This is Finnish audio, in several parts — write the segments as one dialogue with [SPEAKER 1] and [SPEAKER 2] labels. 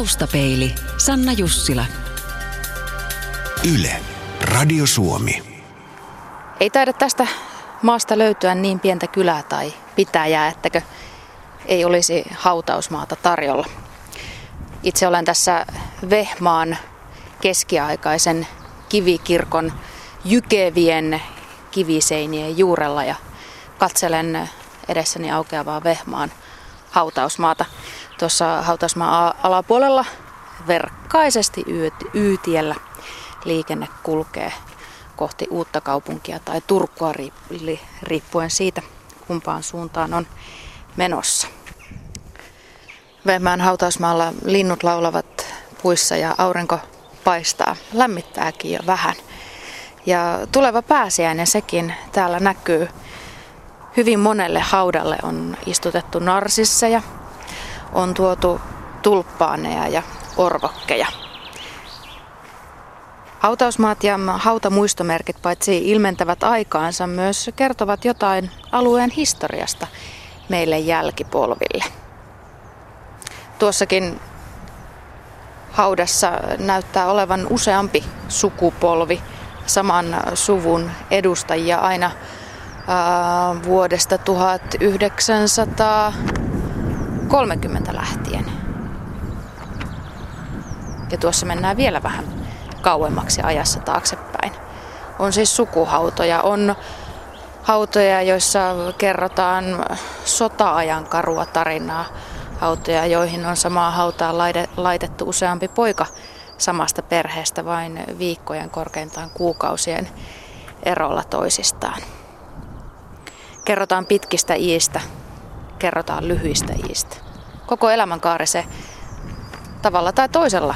[SPEAKER 1] Taustapeili, Sanna Jussila.
[SPEAKER 2] Yle, Radio Suomi.
[SPEAKER 3] Ei taida tästä maasta löytyä niin pientä kylää tai pitäjää, ettäkö ei olisi hautausmaata tarjolla. Itse olen tässä Vehmaan keskiaikaisen kivikirkon jykevien kiviseinien juurella ja katselen edessäni aukeavaa Vehmaan hautausmaata. Tuossa hautausmaan alapuolella verkkaisesti Yytiellä liikenne kulkee kohti uutta kaupunkia tai Turkua riippuen siitä, kumpaan suuntaan on menossa. Vehmään hautausmaalla linnut laulavat puissa ja aurinko paistaa. Lämmittääkin jo vähän. Ja tuleva pääsiäinen sekin täällä näkyy. Hyvin monelle haudalle on istutettu narsisseja, on tuotu tulppaaneja ja orvokkeja. Hautausmaat ja hautamuistomerkit paitsi ilmentävät aikaansa myös kertovat jotain alueen historiasta meille jälkipolville. Tuossakin haudassa näyttää olevan useampi sukupolvi saman suvun edustajia aina ää, vuodesta 1930 lähtien. Ja tuossa mennään vielä vähän kauemmaksi ajassa taaksepäin. On siis sukuhautoja, on hautoja, joissa kerrotaan sota-ajan karua tarinaa hautoja, joihin on samaa hautaa laitettu useampi poika samasta perheestä vain viikkojen korkeintaan kuukausien erolla toisistaan. Kerrotaan pitkistä iistä, kerrotaan lyhyistä iistä. Koko elämänkaari se tavalla tai toisella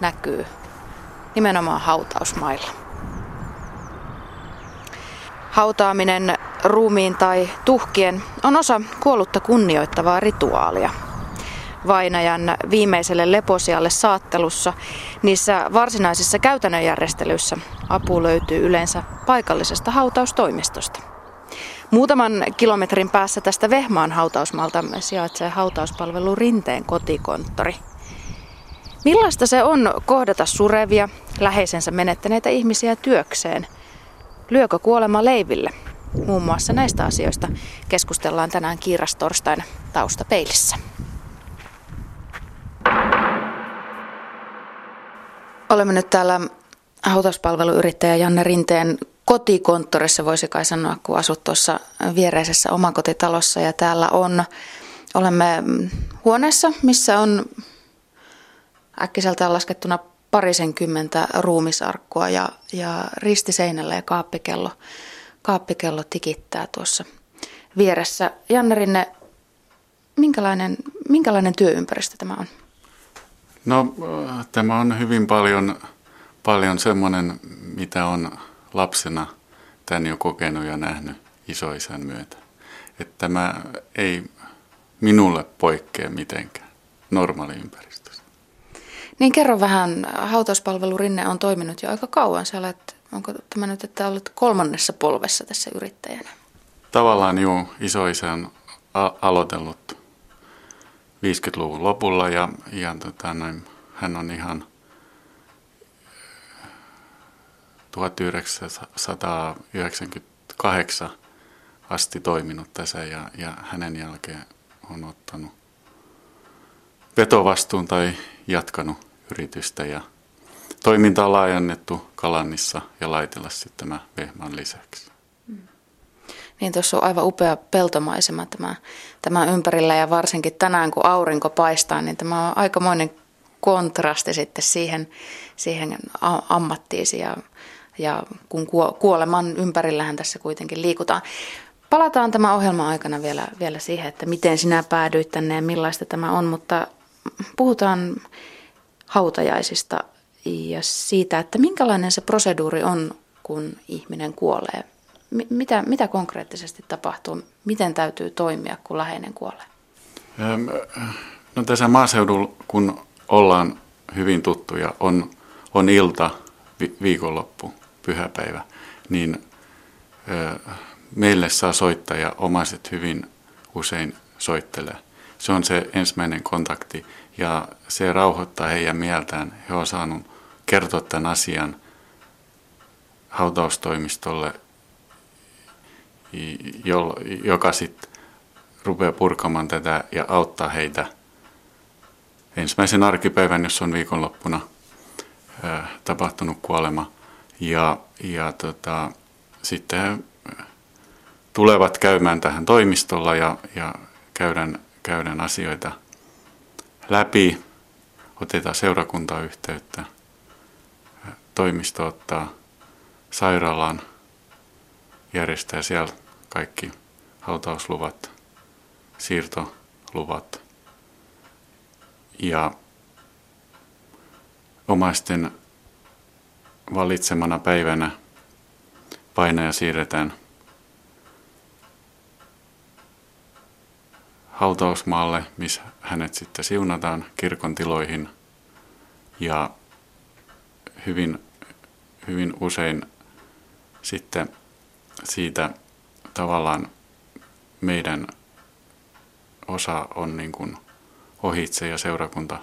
[SPEAKER 3] näkyy nimenomaan hautausmailla. Hautaaminen ruumiin tai tuhkien on osa kuollutta kunnioittavaa rituaalia. Vainajan viimeiselle leposialle saattelussa, niissä varsinaisissa käytännön järjestelyissä apu löytyy yleensä paikallisesta hautaustoimistosta. Muutaman kilometrin päässä tästä Vehmaan hautausmalta sijaitsee hautauspalvelu Rinteen kotikonttori. Millaista se on kohdata surevia, läheisensä menettäneitä ihmisiä työkseen? Lyökö kuolema leiville? Muun muassa näistä asioista keskustellaan tänään kiirastorstaina taustapeilissä. Olemme nyt täällä hautauspalveluyrittäjä Janne Rinteen kotikonttorissa, voisi kai sanoa, kun asut tuossa viereisessä omakotitalossa. Ja täällä on, olemme huoneessa, missä on äkkiseltään laskettuna parisenkymmentä ruumisarkkua ja, ja ristiseinällä ja kaappikello kaappikello tikittää tuossa vieressä. Janne Rinne, minkälainen, minkälainen työympäristö tämä on?
[SPEAKER 4] No tämä on hyvin paljon, paljon semmoinen, mitä on lapsena tämän jo kokenut ja nähnyt isoisän myötä. Että tämä ei minulle poikkea mitenkään normaaliympäristöstä.
[SPEAKER 3] Niin kerro vähän, hautauspalvelu Rinne on toiminut jo aika kauan. Sä olet Onko tämä nyt, että olet kolmannessa polvessa tässä yrittäjänä?
[SPEAKER 4] Tavallaan juu, isoisä on a- aloitellut 50-luvun lopulla ja, ja tota, noin, hän on ihan 1998 asti toiminut tässä ja, ja hänen jälkeen on ottanut vetovastuun tai jatkanut yritystä ja toiminta on laajennettu Kalannissa ja Laitelassa tämä Vehmaan lisäksi. Mm.
[SPEAKER 3] Niin tuossa on aivan upea peltomaisema tämä, tämä ympärillä ja varsinkin tänään kun aurinko paistaa, niin tämä on aikamoinen kontrasti sitten siihen, siihen ammattiisi ja, ja kun kuoleman ympärillähän tässä kuitenkin liikutaan. Palataan tämä ohjelman aikana vielä, vielä siihen, että miten sinä päädyit tänne ja millaista tämä on, mutta puhutaan hautajaisista ja siitä, että minkälainen se proseduuri on, kun ihminen kuolee. Mitä, mitä konkreettisesti tapahtuu? Miten täytyy toimia, kun läheinen kuolee?
[SPEAKER 4] No tässä maaseudulla, kun ollaan hyvin tuttuja, on, on ilta, vi, viikonloppu, pyhäpäivä, niin meille saa soittaa ja omaiset hyvin usein soittelee. Se on se ensimmäinen kontakti ja se rauhoittaa heidän mieltään. He on saanut kertoa tämän asian hautaustoimistolle, joka sitten rupeaa purkamaan tätä ja auttaa heitä ensimmäisen arkipäivän, jos on viikonloppuna tapahtunut kuolema. Ja, ja tota, sitten tulevat käymään tähän toimistolla ja, ja käydään, käydään asioita läpi, otetaan seurakuntayhteyttä, toimisto ottaa sairaalaan, järjestää siellä kaikki hautausluvat, siirtoluvat. Ja omaisten valitsemana päivänä painaja siirretään hautausmaalle, missä hänet sitten siunataan kirkon tiloihin. Ja hyvin, hyvin usein sitten siitä tavallaan meidän osa on niin kuin ohitse ja seurakunta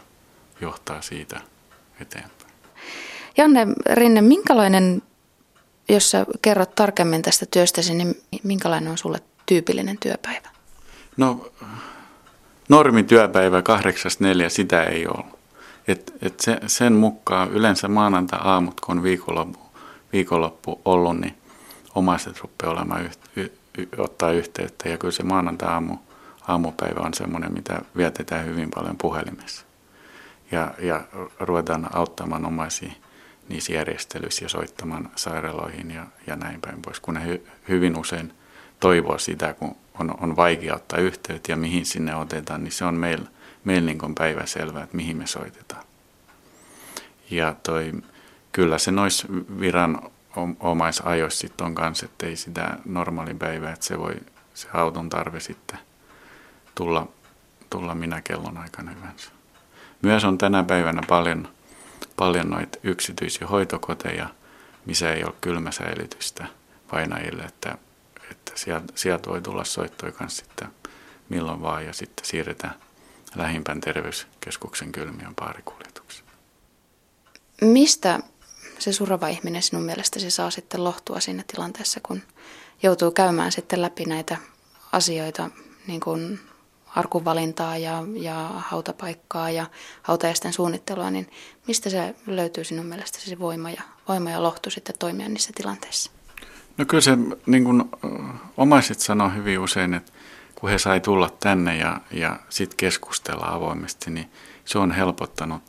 [SPEAKER 4] johtaa siitä eteenpäin.
[SPEAKER 3] Janne Rinne, minkälainen, jos sä kerrot tarkemmin tästä työstäsi, niin minkälainen on sulle tyypillinen työpäivä?
[SPEAKER 4] No normityöpäivä 8.4, sitä ei ole. Et, et se, sen mukaan yleensä maanantai-aamut, kun on viikonloppu, viikonloppu ollut, niin omaiset rupeaa olemaan yht, y, y, ottaa yhteyttä. Ja kyllä se maanantai-aamu, aamupäivä on semmoinen, mitä vietetään hyvin paljon puhelimessa. Ja, ja ruvetaan auttamaan omaisia niissä järjestelyissä ja soittamaan sairaaloihin ja, ja näin päin pois, kun ne hy, hyvin usein toivoo sitä, kun on, on vaikea ottaa yhteyttä ja mihin sinne otetaan, niin se on meillä meil niin päivä selvä, että mihin me soitetaan. Ja toi, kyllä se nois viran omaisajoissa sitten on kanssa, että ei sitä normaali päivä, että se voi se auton tarve sitten tulla, tulla minä kellon aikana hyvänsä. Myös on tänä päivänä paljon, paljon noita yksityisiä hoitokoteja, missä ei ole kylmäsäilytystä painajille, että että sieltä, sieltä voi tulla soittoja kanssa sitten milloin vaan ja sitten siirretään lähimpään terveyskeskuksen kylmiön paarikuljetuksen.
[SPEAKER 3] Mistä se surava ihminen sinun mielestäsi saa sitten lohtua siinä tilanteessa, kun joutuu käymään sitten läpi näitä asioita, niin kuin arkuvalintaa ja, ja hautapaikkaa ja hautajaisten suunnittelua, niin mistä se löytyy sinun mielestäsi se voima ja, voima ja lohtu sitten toimia niissä tilanteissa?
[SPEAKER 4] No kyllä se niin kuin omaiset sanoo hyvin usein, että kun he sai tulla tänne ja, ja sitten keskustella avoimesti, niin se on helpottanut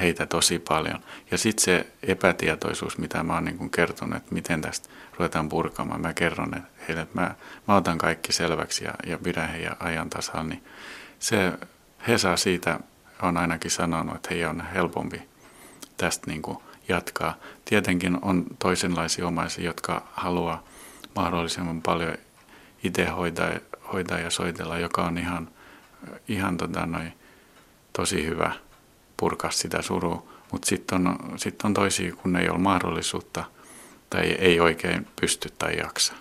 [SPEAKER 4] heitä tosi paljon. Ja sitten se epätietoisuus, mitä mä oon niin kertonut, että miten tästä ruvetaan purkamaan. Mä kerron heille, että mä, mä otan kaikki selväksi ja, ja pidän heidän ajan tasalla, niin se, he saa siitä, on ainakin sanonut, että heidän on helpompi tästä niin kuin jatkaa. Tietenkin on toisenlaisia omaisia, jotka haluaa mahdollisimman paljon itse hoitaa, hoitaa ja soitella, joka on ihan, ihan tota noi, tosi hyvä purkaa sitä surua. Mutta sitten on, sit on toisia, kun ei ole mahdollisuutta tai ei oikein pysty tai jaksa.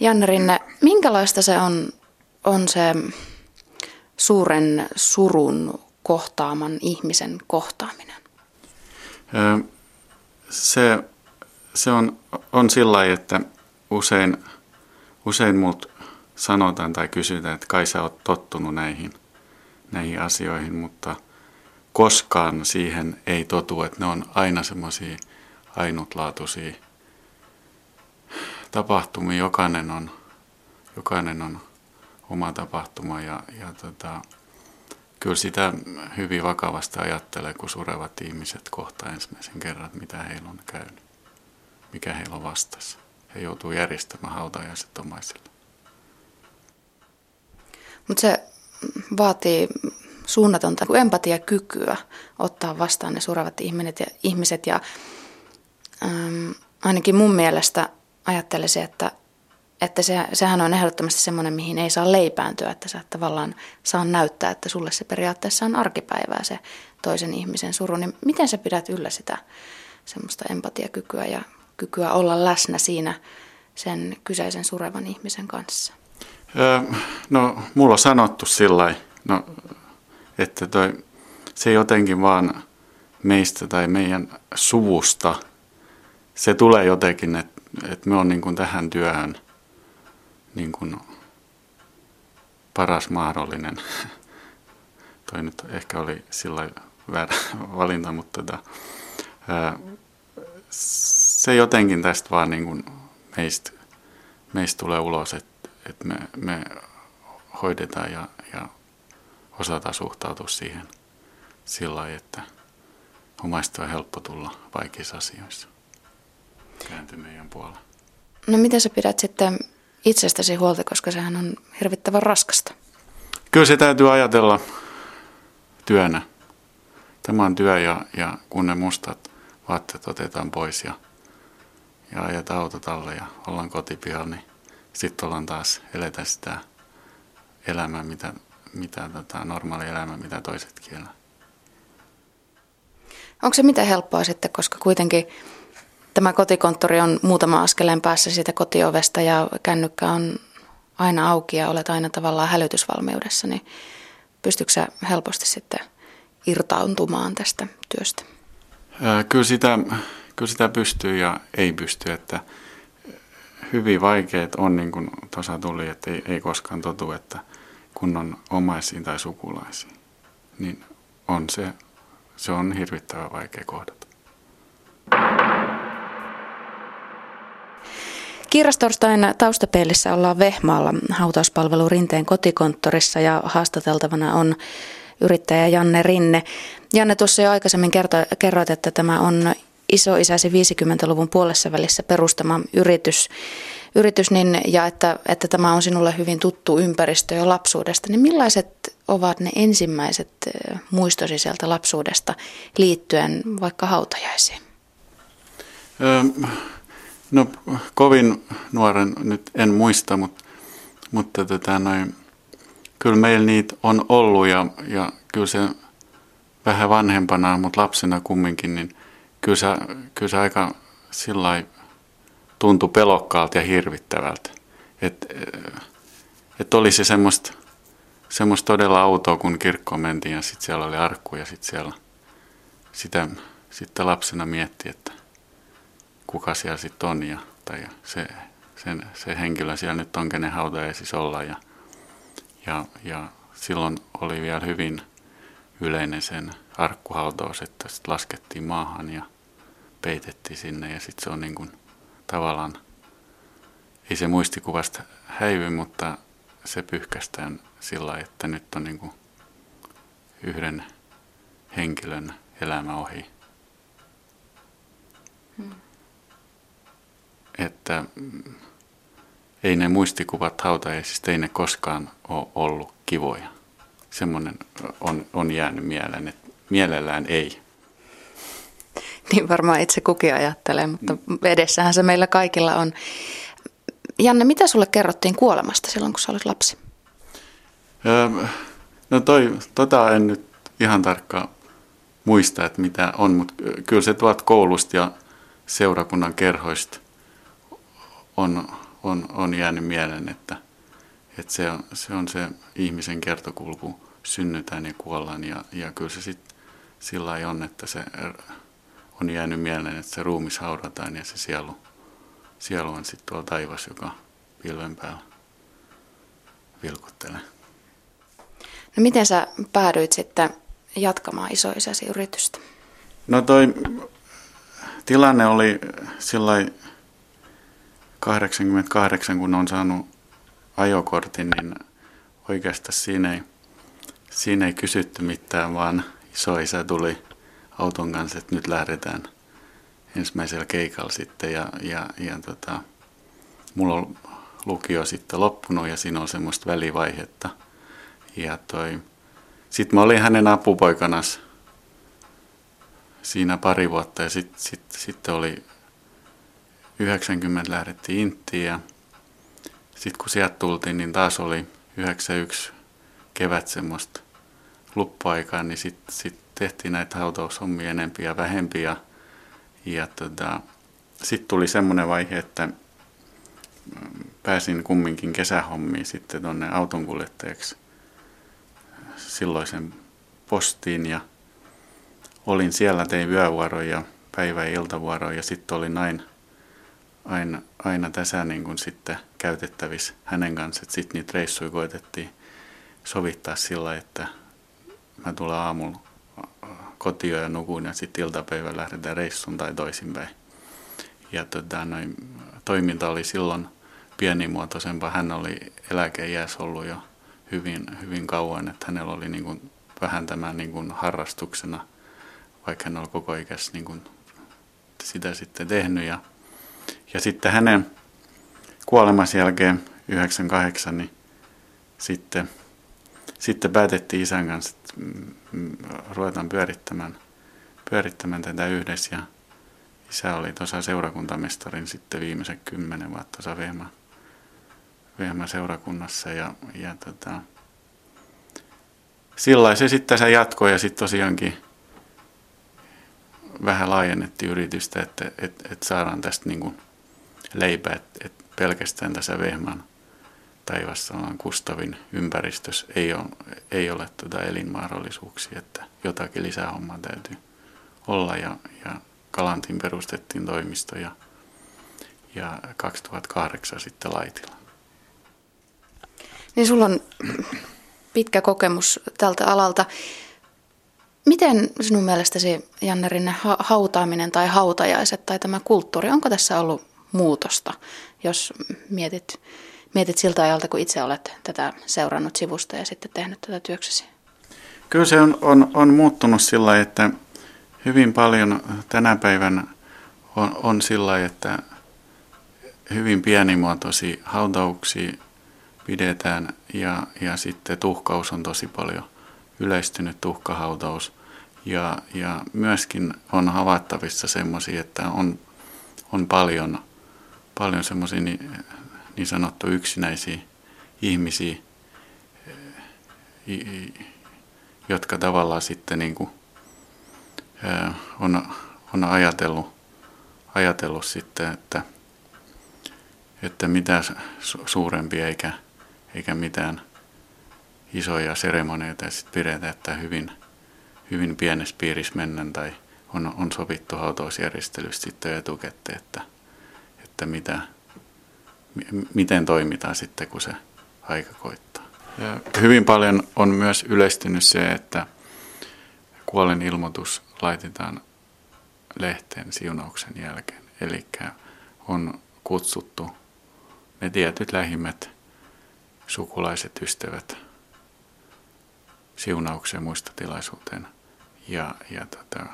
[SPEAKER 3] Janne Rinne, minkälaista se on, on se suuren surun kohtaaman ihmisen kohtaaminen?
[SPEAKER 4] Se, se on, on sillä lailla, että usein, usein mut sanotaan tai kysytään, että kai sä oot tottunut näihin, näihin asioihin, mutta koskaan siihen ei totu, että ne on aina semmoisia ainutlaatuisia tapahtumia. Jokainen on, jokainen on oma tapahtuma ja, ja tota, kyllä sitä hyvin vakavasti ajattelee, kun surevat ihmiset kohta ensimmäisen kerran, mitä heillä on käynyt, mikä heillä on vastassa. He joutuu järjestämään hautajaiset omaisille.
[SPEAKER 3] Mutta se vaatii suunnatonta empatiakykyä ottaa vastaan ne surevat ihmiset ja, ihmiset ja ähm, ainakin mun mielestä ajattelisin, että että se, sehän on ehdottomasti semmoinen, mihin ei saa leipääntyä, että sä tavallaan saa näyttää, että sulle se periaatteessa on arkipäivää se toisen ihmisen suru. Niin miten sä pidät yllä sitä semmoista empatiakykyä ja kykyä olla läsnä siinä sen kyseisen surevan ihmisen kanssa?
[SPEAKER 4] Öö, no, mulla on sanottu sillä no, että toi se jotenkin vaan meistä tai meidän suvusta, se tulee jotenkin, että, että me on niin kuin tähän työhön niin kuin paras mahdollinen. Toi nyt ehkä oli sillä väärä valinta, mutta tota, ää, se jotenkin tästä vaan niin kuin meistä, meistä tulee ulos, että, että me, me hoidetaan ja, ja osataan suhtautua siihen sillä lailla, että omaista on helppo tulla vaikeissa asioissa. Kääntyy meidän puolella.
[SPEAKER 3] No miten sä pidät sitten itsestäsi huolta, koska sehän on hirvittävän raskasta?
[SPEAKER 4] Kyllä se täytyy ajatella työnä. Tämä on työ ja, ja kun ne mustat vaatteet otetaan pois ja, ja ajetaan autotalle ja ollaan kotipihalla, niin sitten ollaan taas eletä sitä elämää, mitä, mitä tota, normaali elämä, mitä toiset elää.
[SPEAKER 3] Onko se mitä helppoa sitten, koska kuitenkin tämä kotikonttori on muutama askeleen päässä siitä kotiovesta ja kännykkä on aina auki ja olet aina tavallaan hälytysvalmiudessa, niin pystytkö sä helposti sitten irtauntumaan tästä työstä?
[SPEAKER 4] Kyllä sitä, kyllä sitä pystyy ja ei pysty, että hyvin vaikeat on, niin kuin tuossa tuli, että ei, ei koskaan totu, että kun on omaisiin tai sukulaisiin, niin on se, se on hirvittävän vaikea kohdata.
[SPEAKER 3] Kiirastorstain taustapeilissä ollaan Vehmaalla hautauspalvelu Rinteen kotikonttorissa ja haastateltavana on yrittäjä Janne Rinne. Janne, tuossa jo aikaisemmin kerroit, että tämä on isoisäsi 50-luvun puolessa välissä perustama yritys, yritys niin, ja että, että tämä on sinulle hyvin tuttu ympäristö jo lapsuudesta. Niin millaiset ovat ne ensimmäiset muistosi sieltä lapsuudesta liittyen vaikka hautajaisiin?
[SPEAKER 4] Öö, no kovin nuoren nyt en muista, mutta, mutta tota noin, kyllä meillä niitä on ollut ja, ja kyllä se vähän vanhempana, mutta lapsena kumminkin, niin kyllä se, kyllä se aika sillä tuntui pelokkaalta ja hirvittävältä. Että et oli se semmoista, semmoista todella autoa, kun kirkkoon mentiin ja sitten siellä oli arkku ja sitten siellä sitä sitten lapsena mietti, että kuka siellä sitten on ja tai se, sen, se henkilö siellä nyt on, kenen hauta ei siis olla. Ja, ja, ja silloin oli vielä hyvin yleinen sen arkkuhautaus, että sit laskettiin maahan ja peitettiin sinne ja sitten se on niin kuin tavallaan, ei se muistikuvasta häivy, mutta se pyyhkästään sillä että nyt on niin kuin yhden henkilön elämä ohi. Hmm. Että ei ne muistikuvat hautajaisista, ei ne koskaan ole ollut kivoja. Semmoinen on, on jäänyt mieleen, että mielellään ei.
[SPEAKER 3] Niin varmaan itse kukin ajattelee, mutta edessähän se meillä kaikilla on. Janne, mitä sulle kerrottiin kuolemasta silloin, kun sä olit lapsi?
[SPEAKER 4] Öö, no toi, tota en nyt ihan tarkkaan muista, että mitä on, mutta kyllä se tuot koulusta ja seurakunnan kerhoista on, on, on jäänyt mieleen, että, että se, on, se on se ihmisen kertokulku, synnytään ja kuollaan ja, ja kyllä se sitten sillä on, että se on jäänyt mieleen, että se ruumis haudataan ja se sielu, sielu on sitten tuolla taivas, joka pilven päällä vilkuttelee.
[SPEAKER 3] No miten sä päädyit sitten jatkamaan isoisäsi yritystä?
[SPEAKER 4] No toi tilanne oli sillä 88, kun on saanut ajokortin, niin oikeastaan siinä ei, siinä ei kysytty mitään, vaan isoisä tuli auton kanssa, että nyt lähdetään ensimmäisellä keikalla sitten ja, ja, ja tota, mulla on lukio sitten loppunut ja siinä on semmoista välivaihetta. Ja toi, sitten mä olin hänen apupoikanas siinä pari vuotta ja sitten sit, sit oli 90 lähdettiin Inttiin ja sitten kun sieltä tultiin, niin taas oli 91 kevät semmoista luppuaikaa, niin sitten sit tehtiin näitä hautaushommia enempi ja vähempi. Ja, ja tota, sitten tuli semmoinen vaihe, että mm, pääsin kumminkin kesähommiin sitten tuonne autonkuljettajaksi silloisen postiin ja olin siellä, tein yövuoroja, päivä- ja iltavuoroja ja sitten olin aina, aina, aina tässä niin kuin sitten käytettävissä hänen kanssa. Sitten niitä reissuja koitettiin sovittaa sillä, että mä tulen aamulla kotiin ja nukun ja sitten iltapäivä lähdetään reissuun tai toisinpäin. Ja tota, noin, toiminta oli silloin pienimuotoisempaa. Hän oli eläkeijässä ollut jo hyvin, hyvin kauan, että hänellä oli niin kuin vähän tämän niin kuin harrastuksena, vaikka hän oli koko ikässä niin kuin sitä sitten tehnyt. Ja, ja sitten hänen kuolemansa jälkeen 98, niin sitten, sitten päätettiin isän kanssa, että mm, mm, ruvetaan pyörittämään, pyörittämään tätä yhdessä. Ja isä oli tuossa seurakuntamestarin sitten viimeisen kymmenen vuotta tuossa Vehmä, seurakunnassa. Ja, ja tota, sillä se sitten se jatkoi ja sitten tosiaankin vähän laajennettiin yritystä, että, että, että saadaan tästä niin kuin leipää, että, että pelkästään tässä Vehman taivassa on Kustavin ympäristössä ei ole, ei ole tuota elinmahdollisuuksia, että jotakin lisähommaa täytyy olla ja, ja Kalantin perustettiin toimisto ja, ja 2008 sitten Laitila.
[SPEAKER 3] Niin sulla on pitkä kokemus tältä alalta. Miten sinun mielestäsi, Janne Rinne, hautaaminen tai hautajaiset tai tämä kulttuuri, onko tässä ollut muutosta, jos mietit, mietit siltä ajalta, kun itse olet tätä seurannut sivusta ja sitten tehnyt tätä työksesi?
[SPEAKER 4] Kyllä se on, on, on muuttunut sillä että hyvin paljon tänä päivänä on, on sillä että hyvin pienimuotoisia hautauksia pidetään ja, ja sitten tuhkaus on tosi paljon yleistynyt tuhkahautaus. Ja, ja myöskin on havaittavissa semmoisia, että on, on paljon, paljon semmoisia niin, niin sanottu yksinäisiä ihmisiä, jotka tavallaan sitten niin kuin, on, on ajatellut, ajatellut sitten, että, että mitä suurempia eikä, eikä mitään isoja seremonioita sitten pidetään, että hyvin, hyvin pienessä piirissä mennään tai on, on sovittu hautausjärjestelystä sitten etukäteen, että, että mitä, miten toimitaan sitten, kun se aika koittaa. Ja hyvin paljon on myös yleistynyt se, että kuolen ilmoitus laitetaan lehteen siunauksen jälkeen. Eli on kutsuttu ne tietyt lähimmät sukulaiset, ystävät siunaukseen muistotilaisuuteen. Ja, ja tota,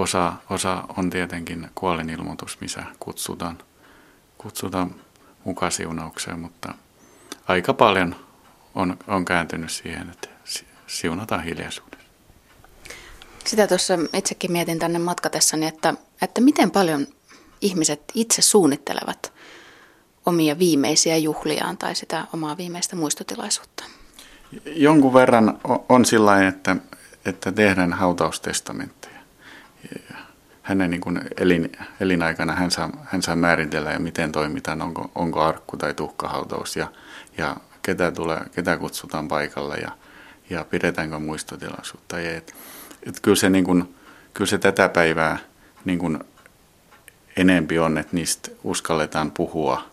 [SPEAKER 4] osa, osa on tietenkin kuolinilmoitus, missä kutsutaan, kutsutaan mukaan siunaukseen, mutta aika paljon on, on kääntynyt siihen, että siunataan hiljaisuudessa.
[SPEAKER 3] Sitä tuossa itsekin mietin tänne matkatessani, että, että miten paljon ihmiset itse suunnittelevat omia viimeisiä juhliaan tai sitä omaa viimeistä muistotilaisuutta?
[SPEAKER 4] Jonkun verran on sillä että, että tehdään hautaustestamentteja. Hänen niin kuin elin, elinaikana hän saa, hän saa määritellä, ja miten toimitaan, onko, onko arkku tai tuhkahautaus ja, ja ketä, tulee, ketä kutsutaan paikalle ja, ja pidetäänkö muistotilaisuutta. Ja et, et kyllä, se niin kuin, kyllä se tätä päivää niin kuin enempi on, että niistä uskalletaan puhua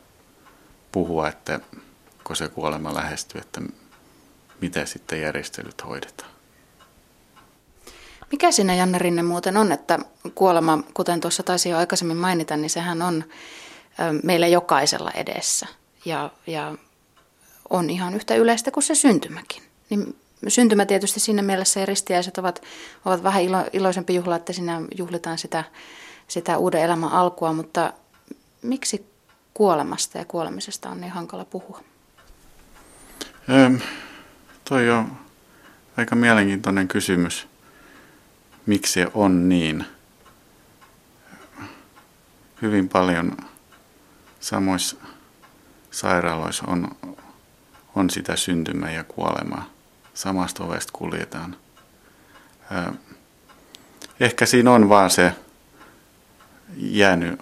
[SPEAKER 4] puhua, että kun se kuolema lähestyy, että miten sitten järjestelyt hoidetaan.
[SPEAKER 3] Mikä siinä Janne Rinne muuten on, että kuolema, kuten tuossa taisi jo aikaisemmin mainita, niin sehän on meillä jokaisella edessä ja, ja on ihan yhtä yleistä kuin se syntymäkin. Niin syntymä tietysti siinä mielessä ja ristiäiset ovat, ovat vähän ilo, iloisempi juhla, että siinä juhlitaan sitä, sitä uuden elämän alkua, mutta miksi kuolemasta ja kuolemisesta on niin hankala puhua?
[SPEAKER 4] Ähm, toi on aika mielenkiintoinen kysymys. Miksi se on niin? Hyvin paljon samoissa sairaaloissa on, on sitä syntymää ja kuolemaa. Samasta ovesta kuljetaan. Ehkä siinä on vaan se jäänyt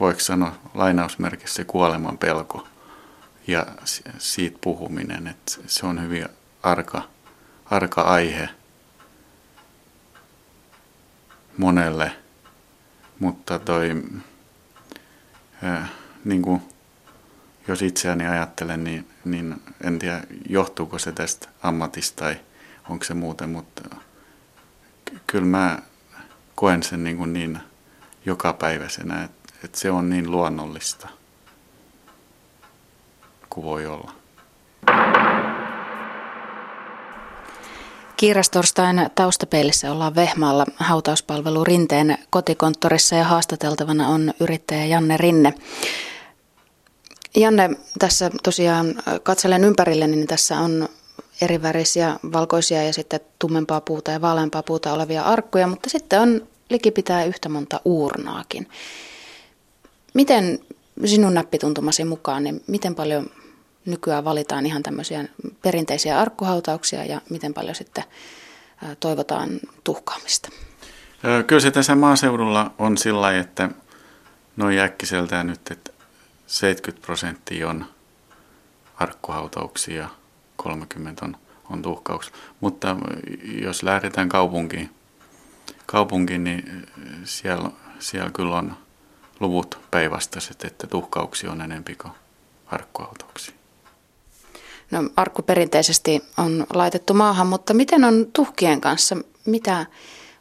[SPEAKER 4] voiko sanoa lainausmerkissä se kuoleman pelko ja siitä puhuminen, että se on hyvin arka, arka aihe monelle, mutta toi, ää, niin kuin, jos itseäni ajattelen, niin, niin en tiedä johtuuko se tästä ammatista tai onko se muuten, mutta kyllä mä koen sen niin, kuin niin jokapäiväisenä, että, että se on niin luonnollista kuin voi olla.
[SPEAKER 3] Kiirastorstain taustapeilissä ollaan Vehmaalla hautauspalvelu Rinteen kotikonttorissa ja haastateltavana on yrittäjä Janne Rinne. Janne, tässä tosiaan katselen ympärille, niin tässä on erivärisiä, valkoisia ja sitten tummempaa puuta ja vaaleampaa puuta olevia arkkuja, mutta sitten on likipitää yhtä monta uurnaakin. Miten sinun näppituntumasi mukaan, niin miten paljon nykyään valitaan ihan tämmöisiä perinteisiä arkkuhautauksia ja miten paljon sitten toivotaan tuhkaamista?
[SPEAKER 4] Kyllä se tässä maaseudulla on sillä että noin äkkiseltään nyt, että 70 prosenttia on arkkuhautauksia, 30 on, on tuhkauksia. Mutta jos lähdetään kaupunkiin, kaupunkiin niin siellä, siellä kyllä on luvut päinvastaiset, että tuhkauksia on enempi kuin arkkuhautauksia.
[SPEAKER 3] No, arkku perinteisesti on laitettu maahan, mutta miten on tuhkien kanssa? Mitä,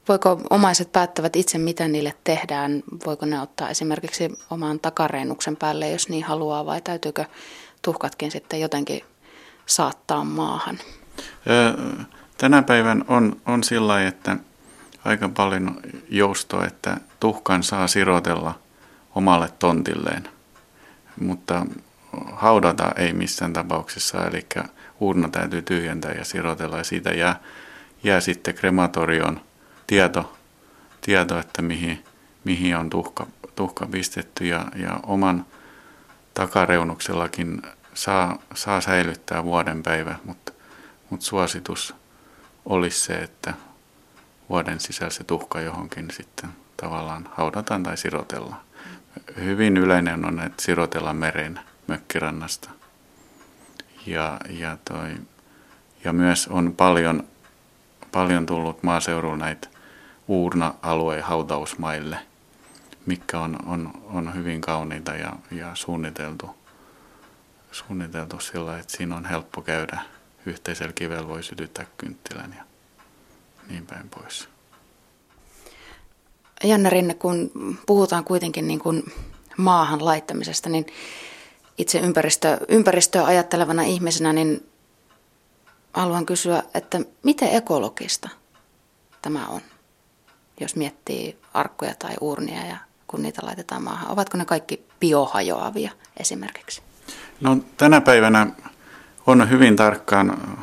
[SPEAKER 3] voiko omaiset päättävät itse, mitä niille tehdään? Voiko ne ottaa esimerkiksi oman takareenuksen päälle, jos niin haluaa, vai täytyykö tuhkatkin sitten jotenkin saattaa maahan?
[SPEAKER 4] Tänä päivän on, on sillä että aika paljon joustoa, että tuhkan saa sirotella omalle tontilleen. Mutta haudata ei missään tapauksessa, eli urna täytyy tyhjentää ja sirotella. Ja siitä jää, jää sitten krematorion tieto, tieto että mihin, mihin on tuhka, tuhka pistetty. Ja, ja oman takareunuksellakin saa, saa säilyttää vuoden päivä, mutta, mutta suositus olisi se, että vuoden sisällä se tuhka johonkin sitten tavallaan haudataan tai sirotellaan. Hyvin yleinen on, että sirotellaan mereen mökkirannasta. Ja, ja, toi, ja myös on paljon, paljon tullut maaseudulla näitä uurna-alueen hautausmaille, mikä on, on, on hyvin kauniita ja, ja suunniteltu, suunniteltu sillä, että siinä on helppo käydä. Yhteisellä kivellä voi sytyttää kynttilän ja niin päin pois.
[SPEAKER 3] Janne Rinne, kun puhutaan kuitenkin niin kuin maahan laittamisesta, niin itse ympäristö, ympäristöä ajattelevana ihmisenä, niin haluan kysyä, että miten ekologista tämä on, jos miettii arkkuja tai urnia ja kun niitä laitetaan maahan. Ovatko ne kaikki biohajoavia esimerkiksi?
[SPEAKER 4] No tänä päivänä on hyvin tarkkaan,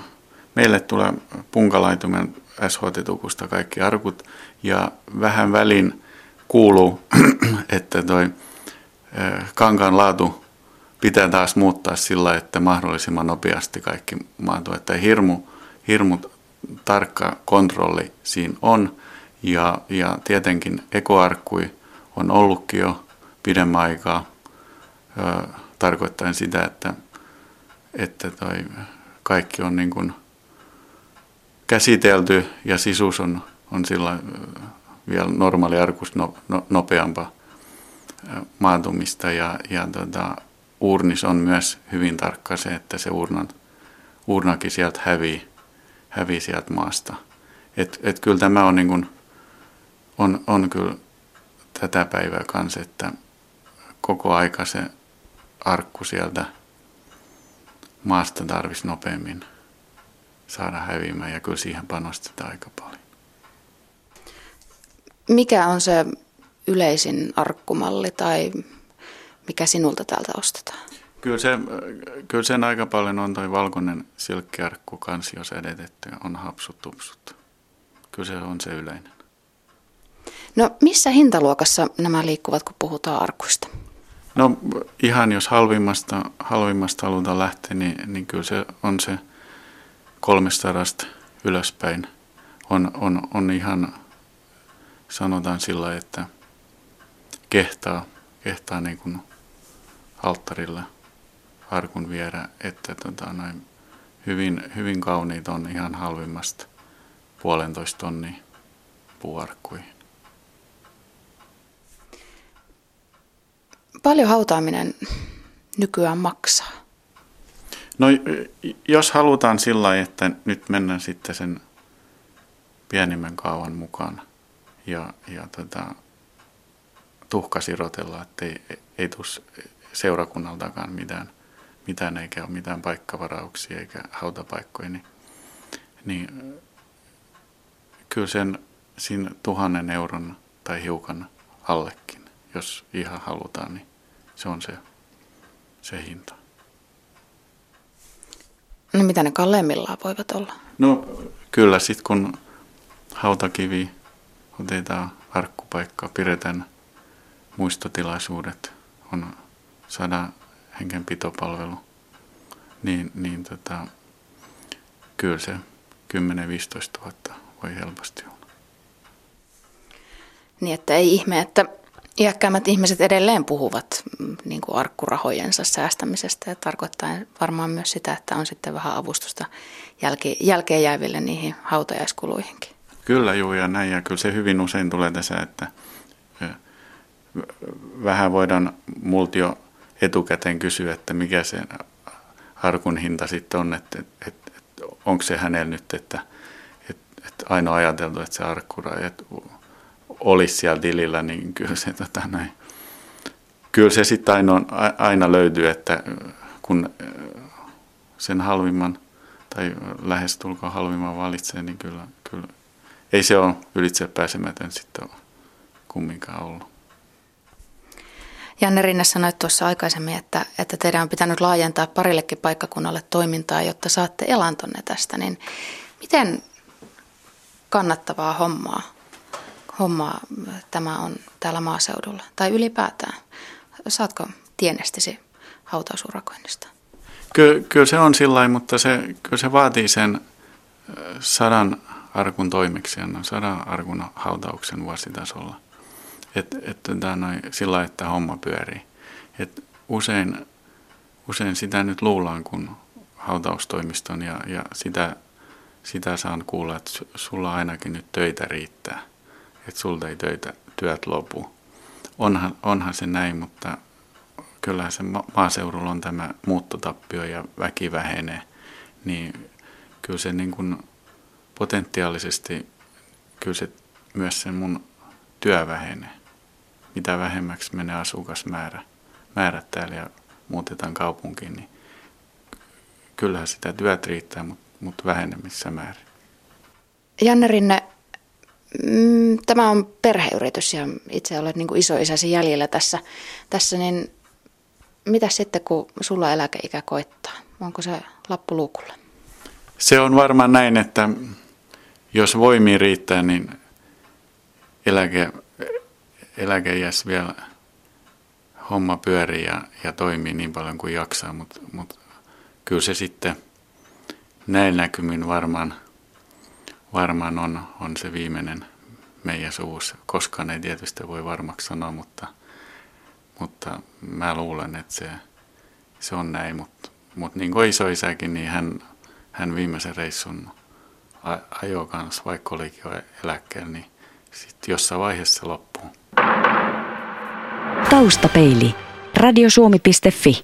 [SPEAKER 4] meille tulee punkalaitumen SHT-tukusta kaikki arkut ja vähän välin kuuluu, että toi kankaan laatu pitää taas muuttaa sillä, että mahdollisimman nopeasti kaikki maantuu. Että hirmu, hirmu tarkka kontrolli siinä on. Ja, ja tietenkin ekoarkkui on ollutkin jo pidemmän aikaa ö, sitä, että, että toi kaikki on niin kuin käsitelty ja sisus on, on sillä vielä normaali arkus no, no, nopeampaa maantumista ja, ja tota, urnis on myös hyvin tarkka se, että se urnan, urnakin sieltä hävii, hävii sieltä maasta. Et, et kyllä tämä on, niin kuin, on, on kyllä tätä päivää kanssa, että koko aika se arkku sieltä maasta tarvisi nopeammin saada häviämään ja kyllä siihen panostetaan aika paljon.
[SPEAKER 3] Mikä on se yleisin arkkumalli tai mikä sinulta täältä ostetaan?
[SPEAKER 4] Kyllä, se, kyllä sen aika paljon on toi valkoinen silkkiarkku kansi, jos edetetty on hapsut tupsut. Kyllä se on se yleinen.
[SPEAKER 3] No missä hintaluokassa nämä liikkuvat, kun puhutaan arkuista?
[SPEAKER 4] No ihan jos halvimmasta, halvimmasta halutaan lähteä, niin, niin kyllä se on se 300 ylöspäin. On, on, on ihan, sanotaan sillä että kehtaa, kehtaa niin kuin alttarille arkun vierä, että tota, noin hyvin, hyvin kauniit on ihan halvimmasta puolentoista tonni puuarkkuihin.
[SPEAKER 3] Paljon hautaaminen nykyään maksaa?
[SPEAKER 4] No jos halutaan sillä että nyt mennään sitten sen pienimmän kaavan mukaan ja, ja tota, tuhkasirotella, että ei, ei, ei tule seurakunnaltakaan mitään, mitään eikä ole mitään paikkavarauksia eikä hautapaikkoja, niin, niin kyllä sen siinä tuhannen euron tai hiukan allekin, jos ihan halutaan, niin se on se, se hinta.
[SPEAKER 3] No mitä ne kalleimmillaan voivat olla?
[SPEAKER 4] No kyllä sitten kun hautakivi otetaan arkkupaikka, pidetään muistotilaisuudet, on sadan hengen pitopalvelu, niin, niin tota, kyllä se 10-15 vuotta voi helposti olla.
[SPEAKER 3] Niin, että ei ihme, että iäkkäämmät ihmiset edelleen puhuvat mm, niin kuin arkkurahojensa säästämisestä ja tarkoittaa varmaan myös sitä, että on sitten vähän avustusta jälke, jälkeen jääville niihin hautajaiskuluihinkin.
[SPEAKER 4] Kyllä juu ja näin ja kyllä se hyvin usein tulee tässä, että vähän voidaan multa jo etukäteen kysyä, että mikä se arkun hinta sitten on, että, että, että, että onko se hänellä nyt, että, että, että aina ajateltu, että se arkkura että olisi siellä tilillä, niin kyllä se, tota, näin, kyllä se sitten aina, aina löytyy, että kun sen halvimman tai lähestulkoon halvimman valitsee, niin kyllä, kyllä ei se ole ylitse pääsemätön sitten kumminkaan ollut.
[SPEAKER 3] Janne Rinne sanoi tuossa aikaisemmin, että, että teidän on pitänyt laajentaa parillekin paikkakunnalle toimintaa, jotta saatte elantonne tästä. Niin miten kannattavaa hommaa, hommaa tämä on täällä maaseudulla tai ylipäätään? Saatko tienestisi hautausurakoinnista?
[SPEAKER 4] Ky- kyllä se on sillä mutta se, kyllä se vaatii sen sadan arkun toimeksiannon, sadan arkun hautauksen vuositasolla – että et, tota, noin, sillä että homma pyörii. Et usein, usein sitä nyt luullaan, kun hautaustoimiston ja, ja sitä, sitä saan kuulla, että sulla ainakin nyt töitä riittää, että sulta ei töitä, työt lopu. Onhan, onhan se näin, mutta kyllähän se maaseudulla on tämä muuttotappio ja väki vähenee, niin kyllä se niin kuin potentiaalisesti, kyllä se myös sen mun työ vähenee mitä vähemmäksi menee asukasmäärä määrät täällä ja muutetaan kaupunkiin, niin kyllähän sitä työt riittää, mutta, mutta vähenemmissä määrin.
[SPEAKER 3] Janne Rinne, mm, tämä on perheyritys ja itse olet niin isoisäsi jäljellä tässä, tässä, niin mitä sitten kun sulla eläkeikä koittaa? Onko se lappu luukulla?
[SPEAKER 4] Se on varmaan näin, että jos voimia riittää, niin eläke eläkeiässä vielä homma pyörii ja, ja toimii niin paljon kuin jaksaa, mutta mut kyllä se sitten näin näkymin varmaan, varmaan on, on se viimeinen meidän suvussa. Koskaan ei tietysti voi varmaksi sanoa, mutta, mutta mä luulen, että se, se on näin. Mutta mut niin kuin isoisäkin, niin hän, hän viimeisen reissun ajoi kanssa, vaikka olikin jo eläkkeellä, niin sitten jossain vaiheessa loppuu.
[SPEAKER 1] Taustapeili. Radiosuomi.fi.